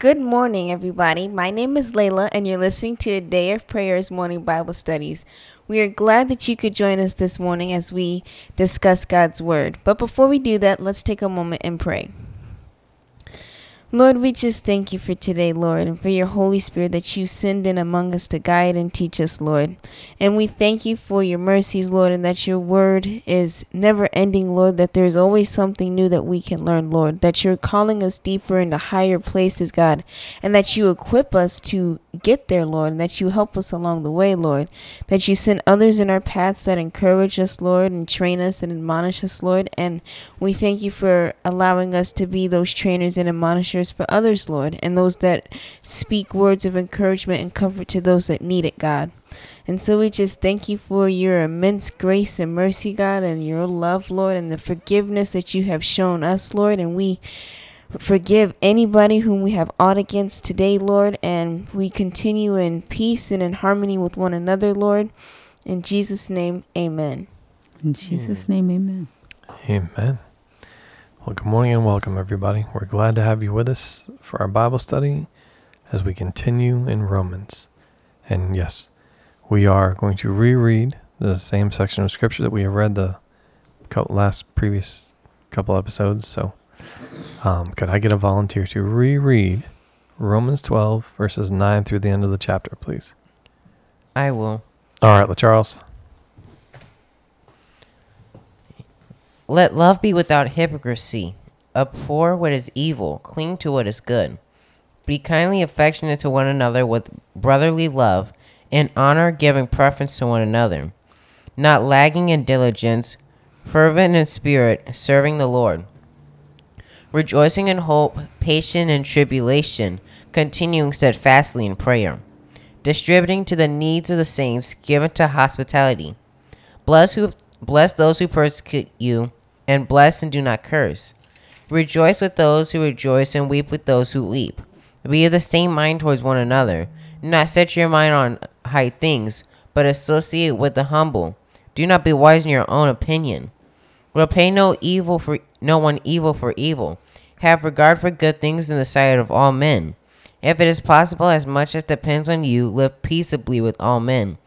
Good morning, everybody. My name is Layla, and you're listening to a Day of Prayers morning Bible studies. We are glad that you could join us this morning as we discuss God's Word. But before we do that, let's take a moment and pray. Lord, we just thank you for today, Lord, and for your Holy Spirit that you send in among us to guide and teach us, Lord. And we thank you for your mercies, Lord, and that your word is never ending, Lord, that there's always something new that we can learn, Lord, that you're calling us deeper into higher places, God, and that you equip us to get there, Lord, and that you help us along the way, Lord, that you send others in our paths that encourage us, Lord, and train us and admonish us, Lord. And we thank you for allowing us to be those trainers and admonishers for others, Lord, and those that speak words of encouragement and comfort to those that need it, God. And so we just thank you for your immense grace and mercy, God, and your love, Lord, and the forgiveness that you have shown us, Lord. And we forgive anybody whom we have aught against today, Lord, and we continue in peace and in harmony with one another, Lord. In Jesus' name, amen. In Jesus' name, amen. Amen. Well, good morning and welcome, everybody. We're glad to have you with us for our Bible study as we continue in Romans. And yes, we are going to reread the same section of Scripture that we have read the last previous couple episodes. So, um, could I get a volunteer to reread Romans 12, verses 9 through the end of the chapter, please? I will. All right, Charles. Let love be without hypocrisy. Abhor what is evil, cling to what is good. Be kindly affectionate to one another with brotherly love, in honor giving preference to one another, not lagging in diligence, fervent in spirit, serving the Lord. Rejoicing in hope, patient in tribulation, continuing steadfastly in prayer, distributing to the needs of the saints, given to hospitality. Bless who bless those who persecute you, and bless and do not curse. Rejoice with those who rejoice, and weep with those who weep. Be of the same mind towards one another. Do not set your mind on high things, but associate with the humble. Do not be wise in your own opinion. Repay no evil for no one evil for evil. Have regard for good things in the sight of all men. If it is possible, as much as depends on you, live peaceably with all men.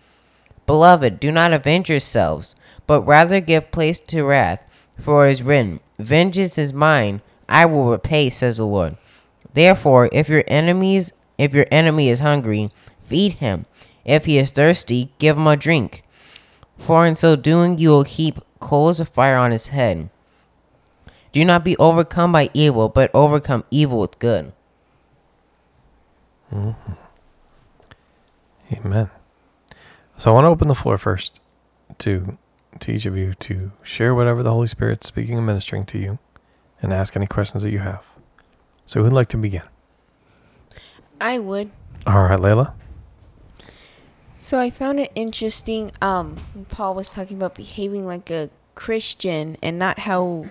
Beloved, do not avenge yourselves, but rather give place to wrath, for it is written, Vengeance is mine, I will repay, says the Lord. Therefore, if your enemies if your enemy is hungry, feed him. If he is thirsty, give him a drink. For in so doing you will heap coals of fire on his head. Do not be overcome by evil, but overcome evil with good. Mm-hmm. Amen. So I want to open the floor first to to each of you to share whatever the Holy Spirit's speaking and ministering to you and ask any questions that you have. So who'd like to begin? I would. All right, Layla. So I found it interesting. Um, Paul was talking about behaving like a Christian and not how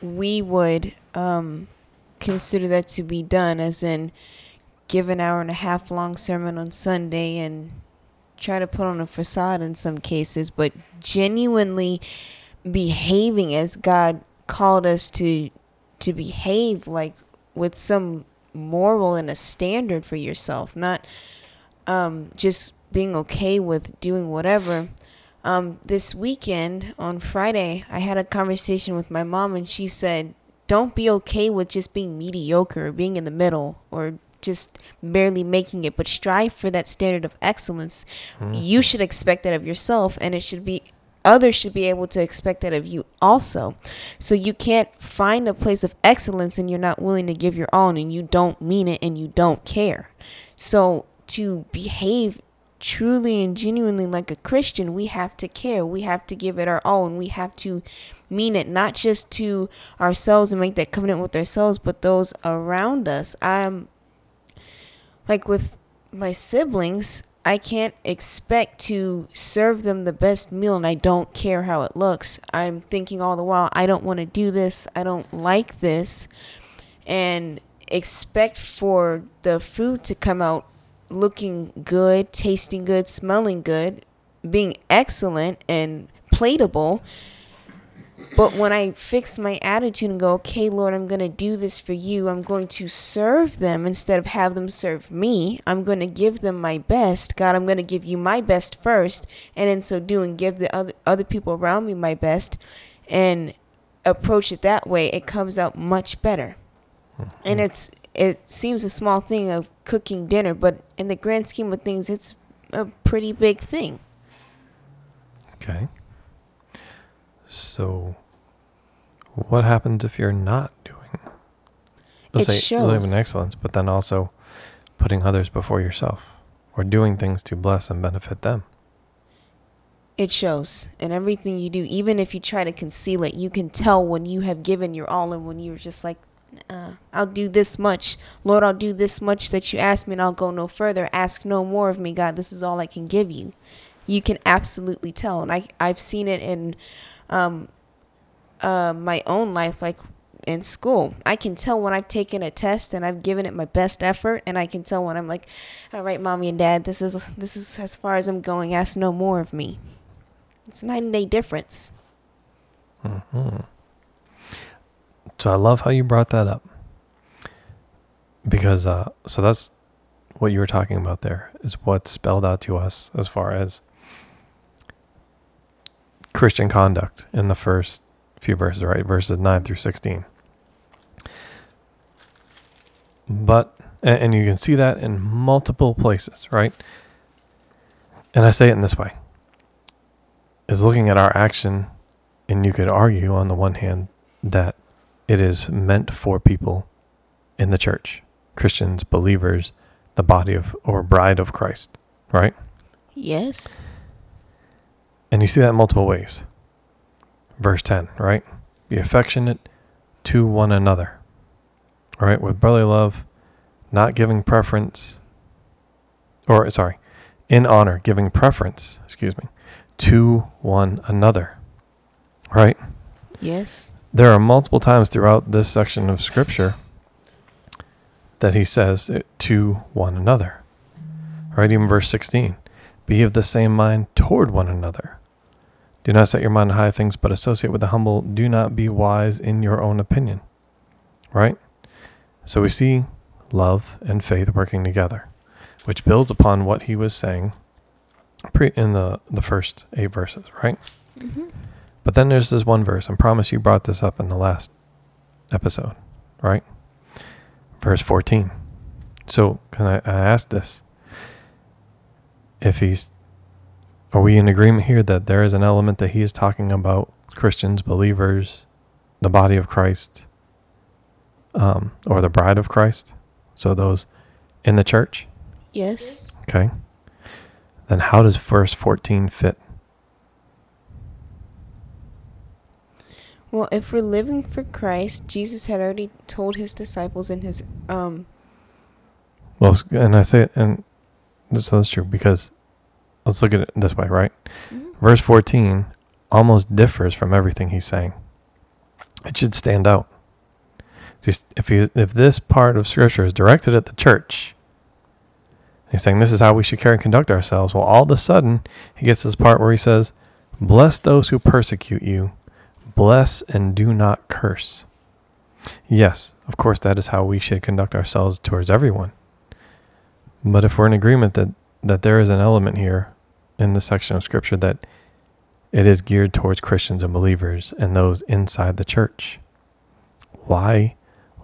we would um, consider that to be done, as in give an hour and a half long sermon on Sunday and try to put on a facade in some cases, but genuinely behaving as God called us to to behave, like with some moral and a standard for yourself, not um, just being okay with doing whatever. Um, this weekend on Friday, I had a conversation with my mom, and she said, "Don't be okay with just being mediocre, or being in the middle, or just barely making it, but strive for that standard of excellence. You should expect that of yourself, and it should be." Others should be able to expect that of you also. So you can't find a place of excellence and you're not willing to give your own and you don't mean it and you don't care. So to behave truly and genuinely like a Christian, we have to care. We have to give it our and we have to mean it not just to ourselves and make that covenant with ourselves, but those around us. I'm like with my siblings, I can't expect to serve them the best meal and I don't care how it looks. I'm thinking all the while, I don't want to do this. I don't like this. And expect for the food to come out looking good, tasting good, smelling good, being excellent and platable. But when I fix my attitude and go, okay, Lord, I'm going to do this for you, I'm going to serve them instead of have them serve me. I'm going to give them my best. God, I'm going to give you my best first. And in so doing, give the other, other people around me my best and approach it that way. It comes out much better. And mm-hmm. it's, it seems a small thing of cooking dinner, but in the grand scheme of things, it's a pretty big thing. Okay. So, what happens if you're not doing? Let's It say live in excellence, but then also putting others before yourself, or doing things to bless and benefit them. It shows in everything you do. Even if you try to conceal it, you can tell when you have given your all and when you're just like, uh, I'll do this much. Lord, I'll do this much that you ask me and I'll go no further. Ask no more of me, God. This is all I can give you. You can absolutely tell. And I, I've seen it in um, uh, my own life, like in school. I can tell when I've taken a test and I've given it my best effort, and I can tell when I'm like, "All right, mommy and dad, this is this is as far as I'm going. Ask no more of me." It's a night and day difference. hmm So I love how you brought that up. Because uh so that's what you were talking about there is what's spelled out to us as far as Christian conduct in the first few verses, right? Verses 9 through 16. But and, you can see that in multiple places, right? And I say it in this way. Is looking at our action and you could argue on the one hand that it is meant for people in the church, Christians, believers, the body of or bride of Christ, right? Yes. And you see that in multiple ways. Verse 10, right? Be affectionate to one another. All right, with brotherly love, not giving preference, or sorry, in honor, giving preference, excuse me, to one another. Right? Yes. There are multiple times throughout this section of scripture that he says it to one another. Right? Even verse 16 be of the same mind toward one another. Do not set your mind on high things, but associate with the humble. Do not be wise in your own opinion. Right? So we see love and faith working together, which builds upon what he was saying pre- in the, the first eight verses, right? Mm-hmm. But then there's this one verse, and promise you brought this up in the last episode, right? Verse 14. So can I, I ask this? If he's, are we in agreement here that there is an element that he is talking about Christians, believers, the body of Christ, um, or the bride of Christ? So those in the church, Yes. okay? Then how does verse 14 fit? Well, if we're living for Christ, Jesus had already told his disciples in his um Well, and I say and this that's true because let's look at it this way, right? Verse 14 almost differs from everything he's saying. It should stand out. If he, if this part of scripture is directed at the church, he's saying this is how we should care and conduct ourselves. Well, all of a sudden, he gets this part where he says, "Bless those who persecute you, bless and do not curse." Yes, of course, that is how we should conduct ourselves towards everyone. But if we're in agreement that, that there is an element here in this section of scripture that it is geared towards Christians and believers and those inside the church, why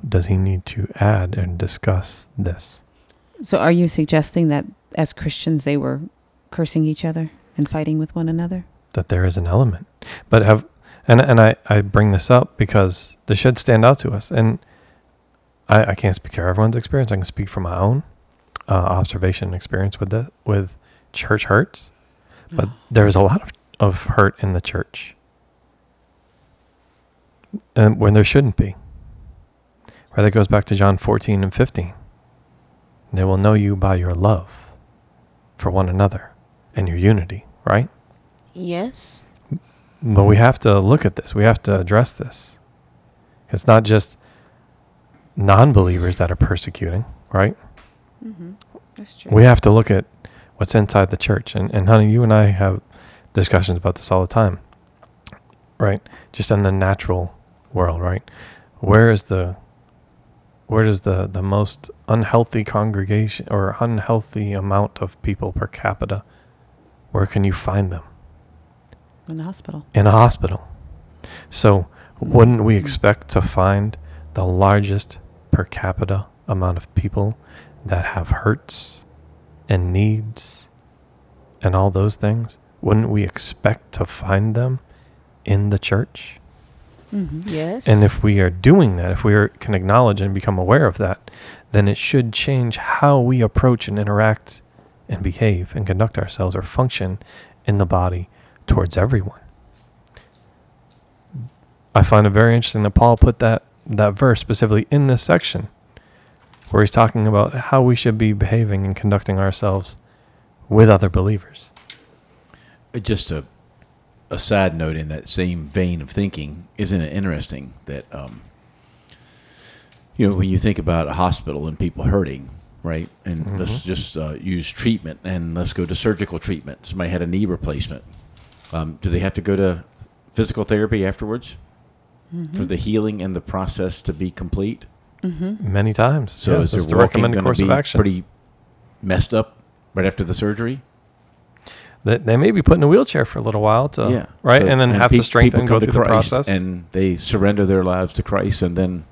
does he need to add and discuss this? So are you suggesting that as Christians they were cursing each other and fighting with one another? That there is an element. But have and and I, I bring this up because this should stand out to us. And I, I can't speak for everyone's experience. I can speak from my own uh, observation and experience with the with church hurts. But there's a lot of, of hurt in the church. And when there shouldn't be. Right, that goes back to John 14 and 15. They will know you by your love. for one another and your unity, right? Yes. But we have to look at this. We have to address this. It's not just non believers that are persecuting, right? Mm-hmm. That's true. We have to look at what's inside the church. And, and honey, you and I have discussions about this all the time, right? Just in the natural world, right? Where is the where does the, the most unhealthy congregation or unhealthy amount of people per capita where can you find them in the hospital. in a hospital so wouldn't we expect to find the largest per capita amount of people that have hurts and needs and all those things wouldn't we expect to find them in the church Mm-hmm. Yes. and if we are doing that, if we are, can acknowledge and become aware of that, then it should change how we approach and interact and behave and conduct ourselves or function in the body towards everyone. I find it very interesting that Paul put that, that verse specifically in this section where he's talking about how we should be behaving and conducting ourselves with other believers. Uh, Just a a side note in that same vein of thinking, isn't it interesting that um, you know when you think about a hospital and people hurting, right? And let's just uh, use treatment and let's go to surgical treatment. Somebody had a knee replacement. Um, do they have to go to physical therapy afterwards for the healing and the process to be complete? Many times. So Yes, is that's their the walking recommended course to of action. pretty messed up right after the surgery? They, they may be put in a wheelchair for a little while to yeah, right, So- and then have pe- to strengthen and go come through to the process. and they surrender their lives to Christ, and then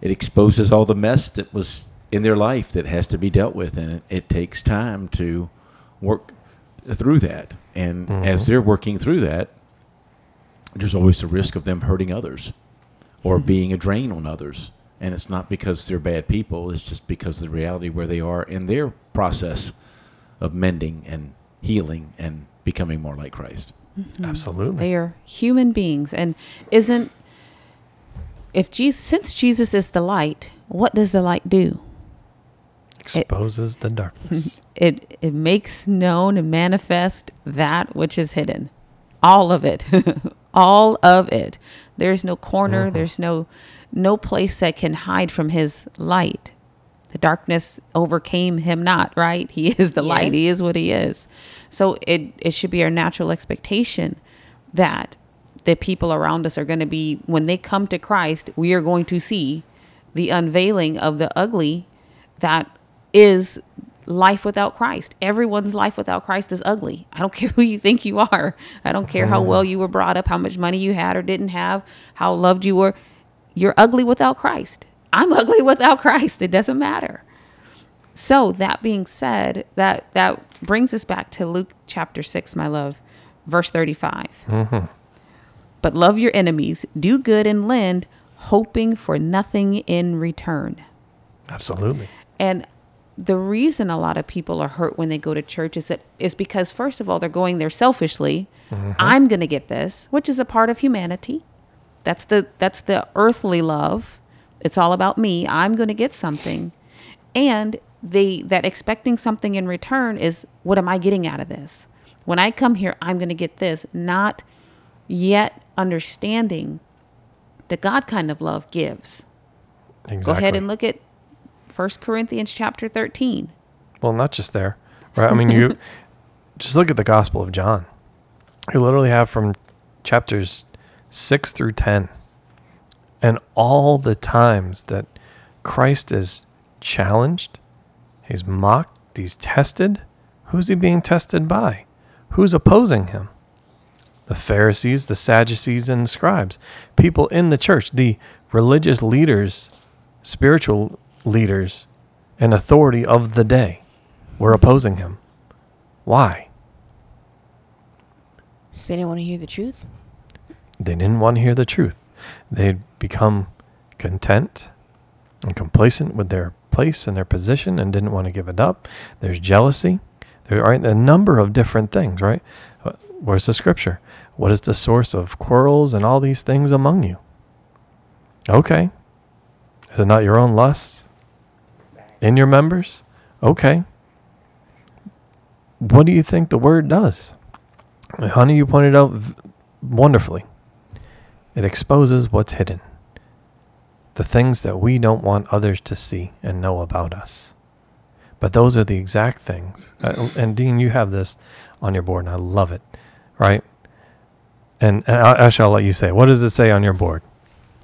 it exposes all the mess that was in their life that has to be dealt with, and it, it takes time to work through that. And as Mhm. they're working through that, there's always the risk of them hurting others or being a drain on others. And it's not because they're bad people; it's just because of the reality where they are in their process of mending and healing and becoming more like Christ. Absolutely. They are human beings, and isn't if Jesus since Jesus is the light, what does the light do? Exposes the darkness. It it makes known and manifest that which is hidden, all of it, all of it. There's no corner. Uh-huh. There's no no place that can hide from His light. The darkness overcame him not. Right? He is the light. He is what he is. So it it should be our natural expectation that the people around us are going to be when they come to Christ, we are going to see the unveiling of the ugly that is life without Christ. Everyone's life without Christ is ugly. I don't care who you think you are. I don't care how well mm. you were brought up, how much money you had or didn't have, how loved you were. You're ugly without Christ. I'm ugly without Christ. It doesn't matter. So that being said, that that brings us back to Luke chapter 6, my love, verse 35. Mm-hmm. But love your enemies, do good and lend, hoping for nothing in return. Absolutely. And the reason a lot of people are hurt when they go to church is that is because first of all they're going there selfishly. Mm-hmm. I'm going to get this, which is a part of humanity. That's the that's the earthly love. It's all about me. I'm going to get something. And they that expecting something in return is what am I getting out of this? When I come here, I'm going to get this, not yet understanding the God kind of love gives. Exactly. Go ahead and look at First Corinthians chapter 13. Well, not just there, right? I mean, you just look at the Gospel of John. You literally have from chapters six through ten, and all the times that Christ is challenged, he's mocked, he's tested. Who's he being tested by? Who's opposing him? The Pharisees, the Sadducees, and the scribes. People in the church, the religious leaders, spiritual leaders, and authority of the day were opposing him. Why? So they didn't want to hear the truth. They didn't want to hear the truth. They'd become content and complacent with their place and their position and didn't want to give it up. There's jealousy. There are a number of different things, right? Uh, Where's the scripture? What is the source of quarrels and all these things among you? Okay. Is it not your own lusts in your members? Okay. what do you think the word does? Honey, you pointed out wonderfully. It exposes what's hidden, the things that we don't want others to see and know about us. But those are the exact things. Uh, and Dean, you have this on your board, and I love it, right? And, and I- actually, I'll let you say. What does it say on your board?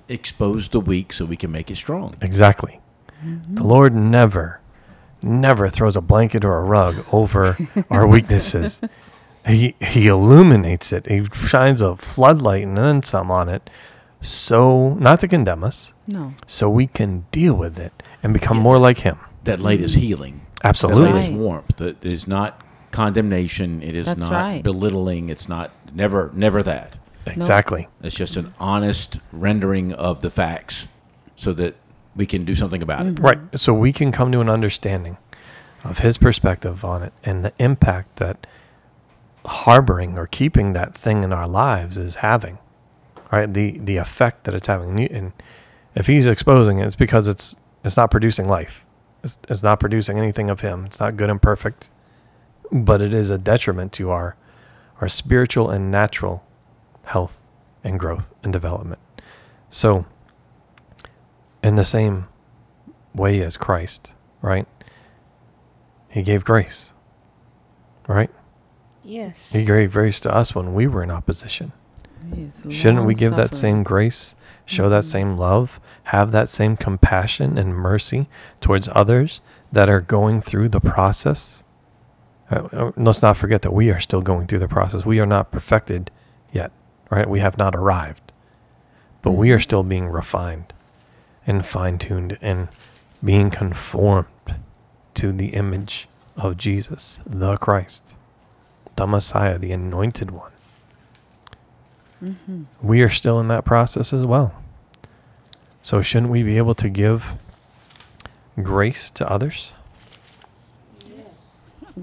Expose the weak so we can make it strong. Exactly. The Lord never, never throws a blanket or a rug over our weaknesses. He he illuminates it. He shines a floodlight and then some on it, so not to condemn us, No. so we can deal with it and become more like Him. That light is healing. Absolutely. That light is warmth. That is not condemnation. It is That's not right. belittling. It's not never never that. Exactly. It's just an honest rendering of the facts, so that we can do something about it. Right. So we can come to an understanding of his perspective on it and the impact that harboring or keeping that thing in our lives is having. Right? The the effect that it's having. And, if he's exposing it, it's because it's it's not producing life. It's, it's not producing anything of him. It's not good and perfect. But it is a detriment to our our spiritual and natural health and growth and development. So in the same way as Christ, right? He gave grace, right? Yes. He gave grace to us when we were in opposition. Shouldn't we give that same grace, show that same love, have that same compassion and mercy towards others that are going through the process? Uh, uh, let's not forget that we are still going through the process. We are not perfected yet, right? We have not arrived, but we are still being refined and fine tuned and being conformed to the image of Jesus, the Christ, the Messiah, the anointed one. We are still in that process as well. So, shouldn't we be able to give grace to others?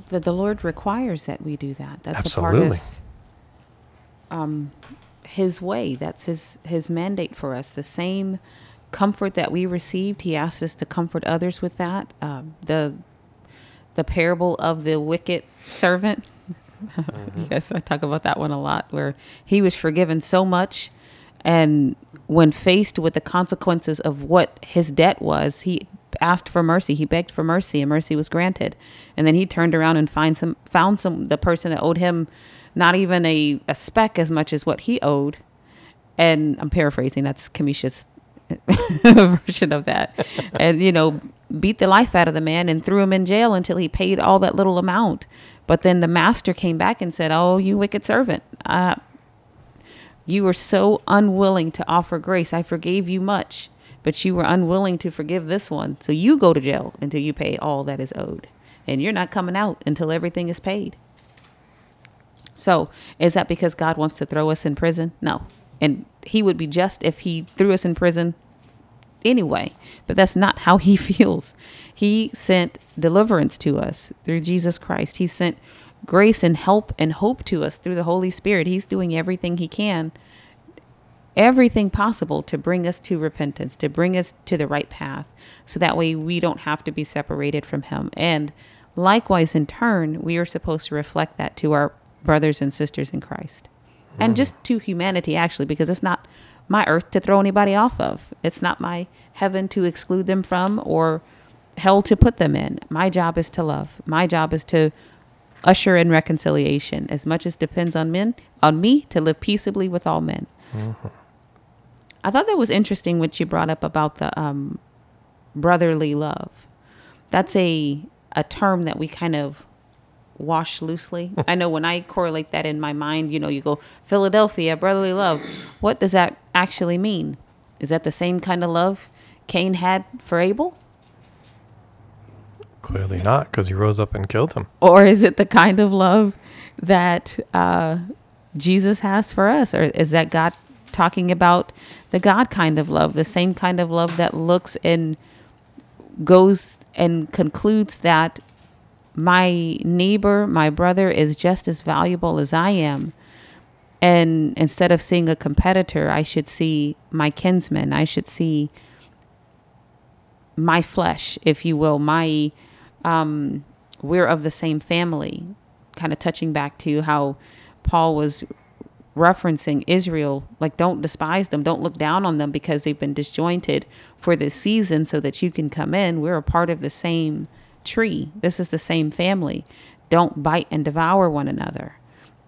that the Lord requires that we do that. That's Absolutely. a part of um, His way. That's His His mandate for us. The same comfort that we received, He asks us to comfort others with that. Um, the the parable of the wicked servant. guys, I talk about that one a lot, where he was forgiven so much, and when faced with the consequences of what his debt was, he asked for mercy. He begged for mercy, and mercy was granted. And then he turned around and find some, found some the person that owed him not even a, a speck as much as what he owed. And I'm paraphrasing. That's Kamisha's version of that. And you know, beat the life out of the man and threw him in jail until he paid all that little amount. But then the master came back and said, "Oh, you wicked servant! Uh, you were so unwilling to offer grace. I forgave you much, but you were unwilling to forgive this one. So you go to jail until you pay all that is owed. And you're not coming out until everything is paid. So is that because God wants to throw us in prison? No. And he would be just if he threw us in prison anyway. But that's not how he feels. He sent deliverance to us through Jesus Christ. He sent grace and help and hope to us through the Holy Spirit. He's doing everything he can, everything possible to bring us to repentance, to bring us to the right path. So that way we don't have to be separated from him. And likewise, in turn, we are supposed to reflect that to our brothers and sisters in Christ. And just to humanity, actually, because it's not my earth to throw anybody off of. It's not my heaven to exclude them from or hell to put them in. My job is to love. My job is to usher in reconciliation as much as depends on men on me to live peaceably with all men. I thought that was interesting what you brought up about the um, brotherly love. That's a a term that we kind of wash loosely. I know when I correlate that in my mind, you know, you go Philadelphia, brotherly love. What does that actually mean? Is that the same kind of love Cain had for Abel? Clearly not, because he rose up and killed him. Or is it the kind of love that uh, Jesus has for us? Or is that God talking about the God kind of love, the same kind of love that looks and goes and concludes that my neighbor, my brother is just as valuable as I am? And instead of seeing a competitor, I should see my kinsman. I should see my flesh, if you will, my um, we're of the same family. kind of touching back to how Paul was referencing Israel, like don't despise them, don't look down on them because they've been disjointed for this season so that you can come in. We're a part of the same tree. This is the same family. Don't bite and devour one another.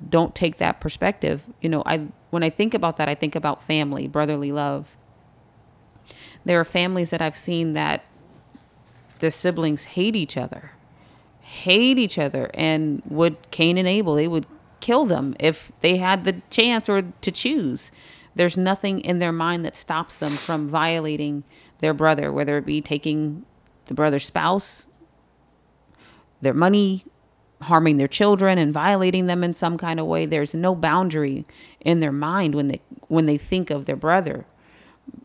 Don't take that perspective. You know, I when I think about that, I think about family, brotherly love. There are families that I've seen that their siblings hate each other. Hate each other and would Cain and Abel, they would kill them if they had the chance or to choose. There's nothing in their mind that stops them from violating their brother, whether it be taking the brother's spouse, their money, harming their children and violating them in some kind of way. There's no boundary in their mind when they when they think of their brother.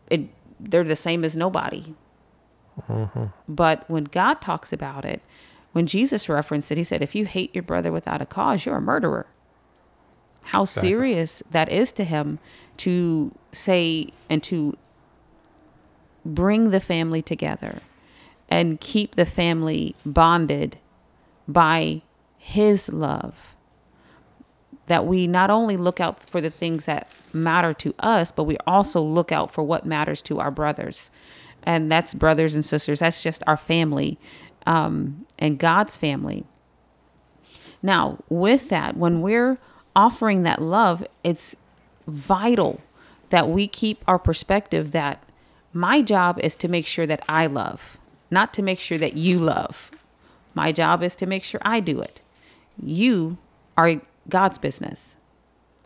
It they're the same as nobody. Mm-hmm. But when God talks about it, when Jesus referenced it, he said, if you hate your brother without a cause, you're a murderer. How Exactly. serious that is to him to say and to bring the family together and keep the family bonded by his love. That we not only look out for the things that matter to us, but we also look out for what matters to our brothers. And that's brothers and sisters. That's just our family um, and God's family. Now, with that, when we're offering that love, it's vital that we keep our perspective that my job is to make sure that I love, not to make sure that you love. My job is to make sure I do it. You are God's business.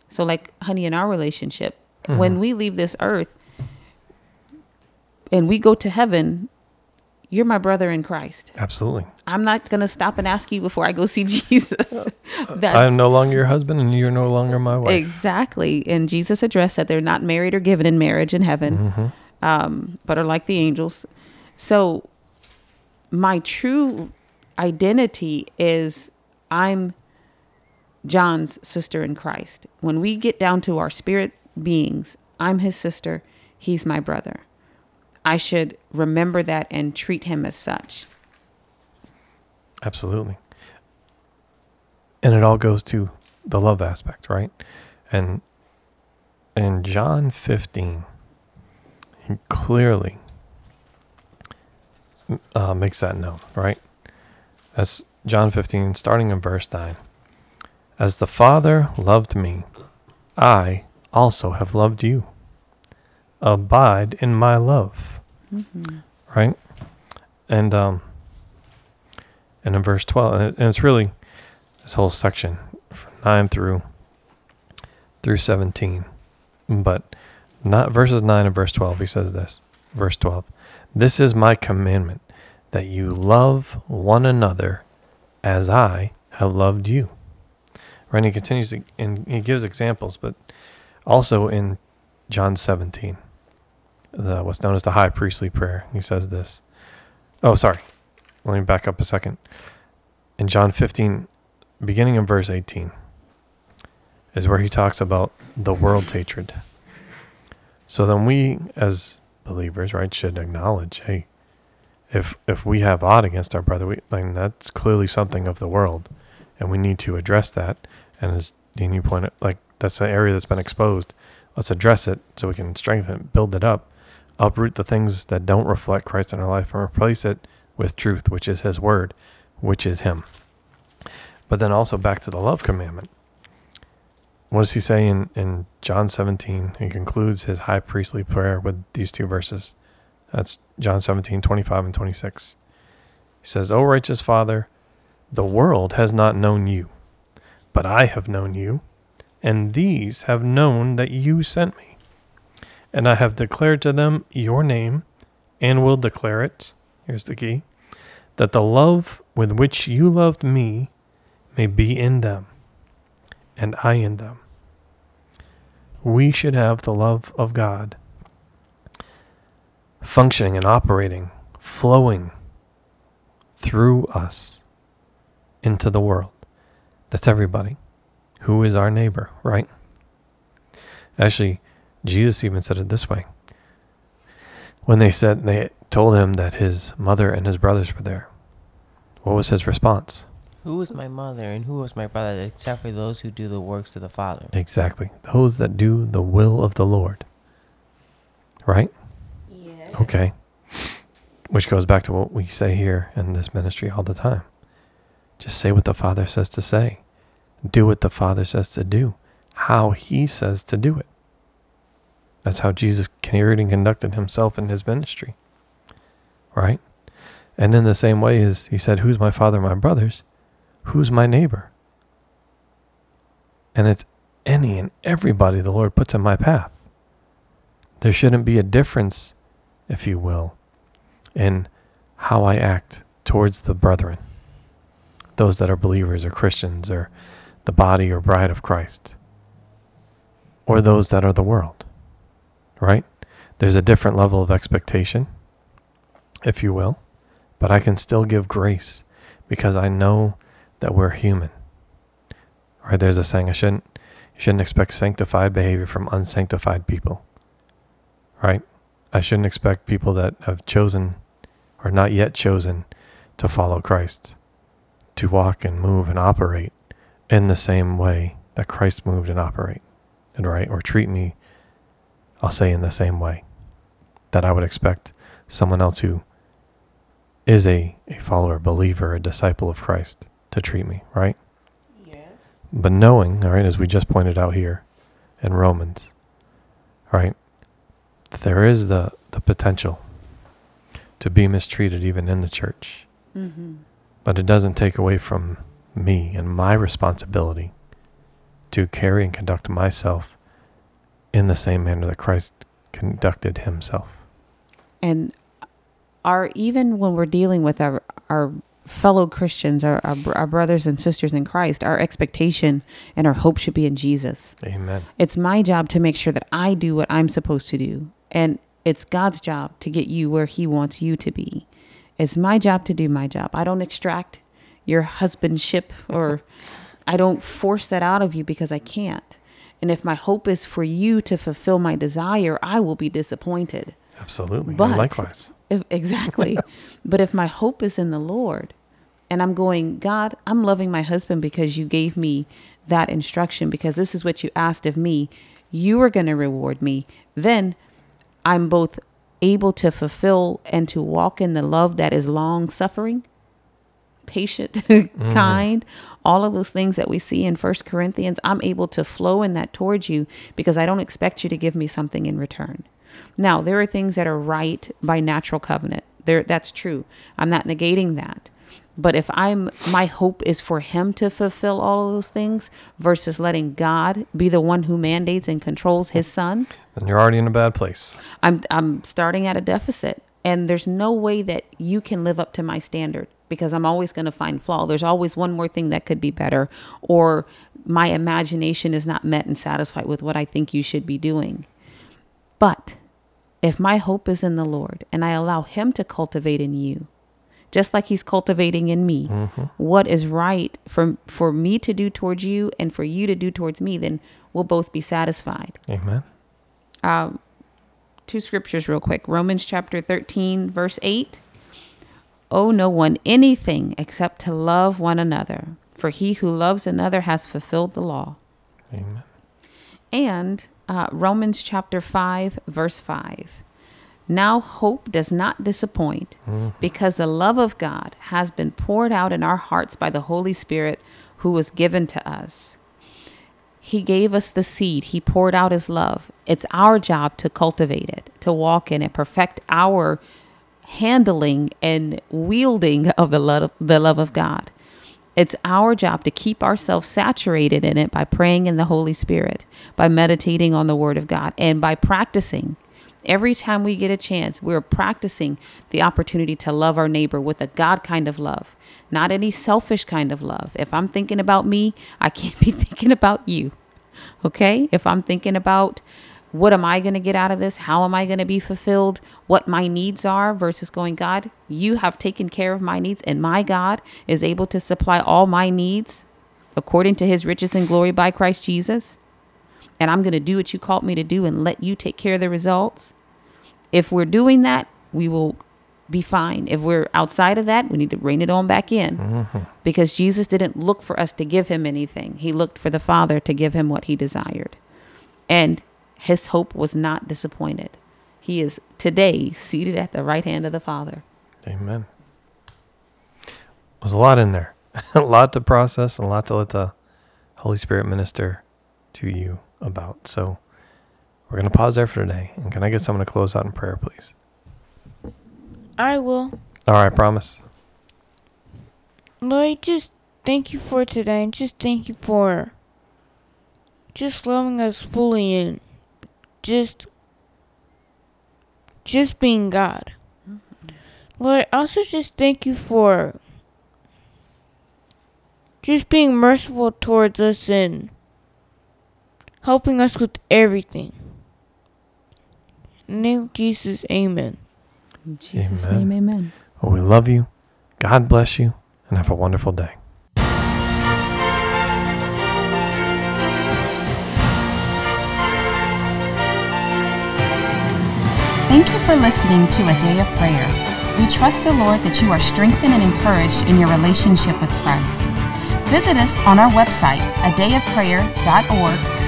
So, like, honey, in our relationship, mm-hmm. when we leave this earth and we go to heaven, you're my brother in Christ. Absolutely. I'm not going to stop and ask you before I go see Jesus. Uh, That's I am no longer your husband, and you're no longer my wife. Exactly. And Jesus addressed that they're not married or given in marriage in heaven, mm-hmm. um, but are like the angels. So, my true identity is I'm John's sister in Christ. When we get down to our spirit beings, I'm his sister, he's my brother. I should remember that and treat him as such. Absolutely. And it all goes to the love aspect, right? And in John 15, he clearly uh, makes that known, right? As John 15, starting in verse 9. As the Father loved me, I also have loved you. Abide in my love. Right? And um and in verse 12 and and it's really this whole section from 9 through through 17 but not verses 9 and verse 12 he says this verse 12 this is my commandment that you love one another as i have loved you right he continues and he gives examples but also in john 17 the, what's known as the high priestly prayer he says this oh sorry let me back up a second. In John 15, beginning in verse 18, is where he talks about the world's hatred. So then we, as believers, right, should acknowledge, hey, if if we have odd against our brother, we like that's clearly something of the world, and we need to address that. And as Dean, you pointed, like that's an area that's been exposed. Let's address it so we can strengthen it, build it up, uproot the things that don't reflect Christ in our life, and replace it with truth, which is His Word, which is Him. But then also back to the love commandment. What does He say in, in John 17? He concludes His high priestly prayer with these two verses. That's John 17, 25 and 26. He says, O righteous Father, the world has not known you, but I have known you, and these have known that you sent me. And I have declared to them your name, and will declare it here's the key that the love with which you loved me may be in them, and I in them. We should have the love of God functioning and operating, flowing through us into the world. That's everybody. Who is our neighbor, right? Actually, Jesus even said it this way when they said they told him that his mother and his brothers were there. What was his response? Who is my mother and who is my brother except for those who do the works of the Father? Exactly. Those that do the will of the Lord. Right? Okay. Which goes back to what we say here in this ministry all the time. Just say what the Father says to say. Do what the Father says to do. How He says to do it. That's how Jesus carried and conducted Himself in His ministry. Right? And in the same way as He said, Who's my Father, my brothers? Who's my neighbor? And it's any and everybody the Lord puts in my path. There shouldn't be a difference, if you will, in how I act towards the brethren, those that are believers or Christians or the body or bride of Christ, or those that are the world, right? There's a different level of expectation, if you will, but I can still give grace because I know that we're human. Right? There's a saying I shouldn't you shouldn't expect sanctified behavior from unsanctified people. Right? I shouldn't expect people that have chosen or not yet chosen to follow Christ to walk and move and operate in the same way that Christ moved and operated, right? Or treat me, I'll say, in the same way that I would expect someone else who is a, a follower, believer, a disciple of Christ to treat me, right? Yes. But knowing, all right, as we just pointed out here in Romans, right, there is the, the potential to be mistreated even in the church. Mm-hmm. But it doesn't take away from me and my responsibility to carry and conduct myself in the same manner that Christ conducted himself. and our even when we're dealing with our our fellow Christians, our, our our brothers and sisters in Christ, our expectation and our hope should be in Jesus. Amen. It's my job to make sure that I do what I'm supposed to do, and it's God's job to get you where He wants you to be. It's my job to do my job. I don't extract your husbandship or I don't force that out of you because I can't. And if my hope is for you to fulfill my desire, I will be disappointed. Absolutely. And But- likewise. If, exactly. but if my hope is in the Lord and I'm going, God, I'm loving my husband because you gave me that instruction, because this is what you asked of me, you are going to reward me, then I'm both able to fulfill and to walk in the love that is long suffering, patient, mm. kind, all of those things that we see in First Corinthians. I'm able to flow in that towards you because I don't expect you to give me something in return. Now, there are things that are right by natural covenant. There that's true. I'm not negating that. But if I'm my hope is for him to fulfill all of those things versus letting God be the one who mandates and controls his son, Then you're already in a bad place. I'm I'm starting at a deficit and there's no way that you can live up to my standard because I'm always going to find flaw. There's always one more thing that could be better or my imagination is not met and satisfied with what I think you should be doing. But if my hope is in the Lord and I allow him to cultivate in you, just like he's cultivating in me, what is right for for me to do towards you and for you to do towards me, then we'll both be satisfied. Amen. um, two scriptures real quick. Romans chapter 13 verse 8 owe no one anything except to love one another for he who loves another has fulfilled the law. Amen. and uh, romans chapter 5 verse 5 now hope does not disappoint mm-hmm. because the love of god has been poured out in our hearts by the holy spirit who was given to us he gave us the seed. He poured out his love. It's our job to cultivate it, to walk in it, perfect our handling and wielding of the love, the love of God. It's our job to keep ourselves saturated in it by praying in the Holy Spirit, by meditating on the Word of God, and by practicing. Every time we get a chance, we're practicing the opportunity to love our neighbor with a God kind of love, not any selfish kind of love. If I'm thinking about me, I can't be thinking about you. Okay? If I'm thinking about what am I going to get out of this? How am I going to be fulfilled? What my needs are versus going, God, you have taken care of my needs, and my God is able to supply all my needs according to his riches and glory by Christ Jesus and I'm going to do what you called me to do and let you take care of the results. If we're doing that, we will be fine. If we're outside of that, we need to rein it on back in. Mm-hmm. Because Jesus didn't look for us to give him anything. He looked for the Father to give him what he desired. And his hope was not disappointed. He is today seated at the right hand of the Father. Amen. There's a lot in there, a lot to process, and a lot to let the Holy Spirit minister to you about. So we're going to pause there for today. And can I get someone to close out in prayer, please? I will. All right, promise. Lord, just thank you for today and just thank you for just loving us fully and just just being God. Mm-hmm. Lord, also just thank you for just being merciful towards us and helping us with everything. In the name of Jesus, amen. In Jesus' Amen. name, amen. Well, we love you. God bless you, and have a wonderful day. Thank you for listening to A Day of Prayer. We trust the Lord that you are strengthened and encouraged in your relationship with Christ. Visit us on our website, adayofprayer.org,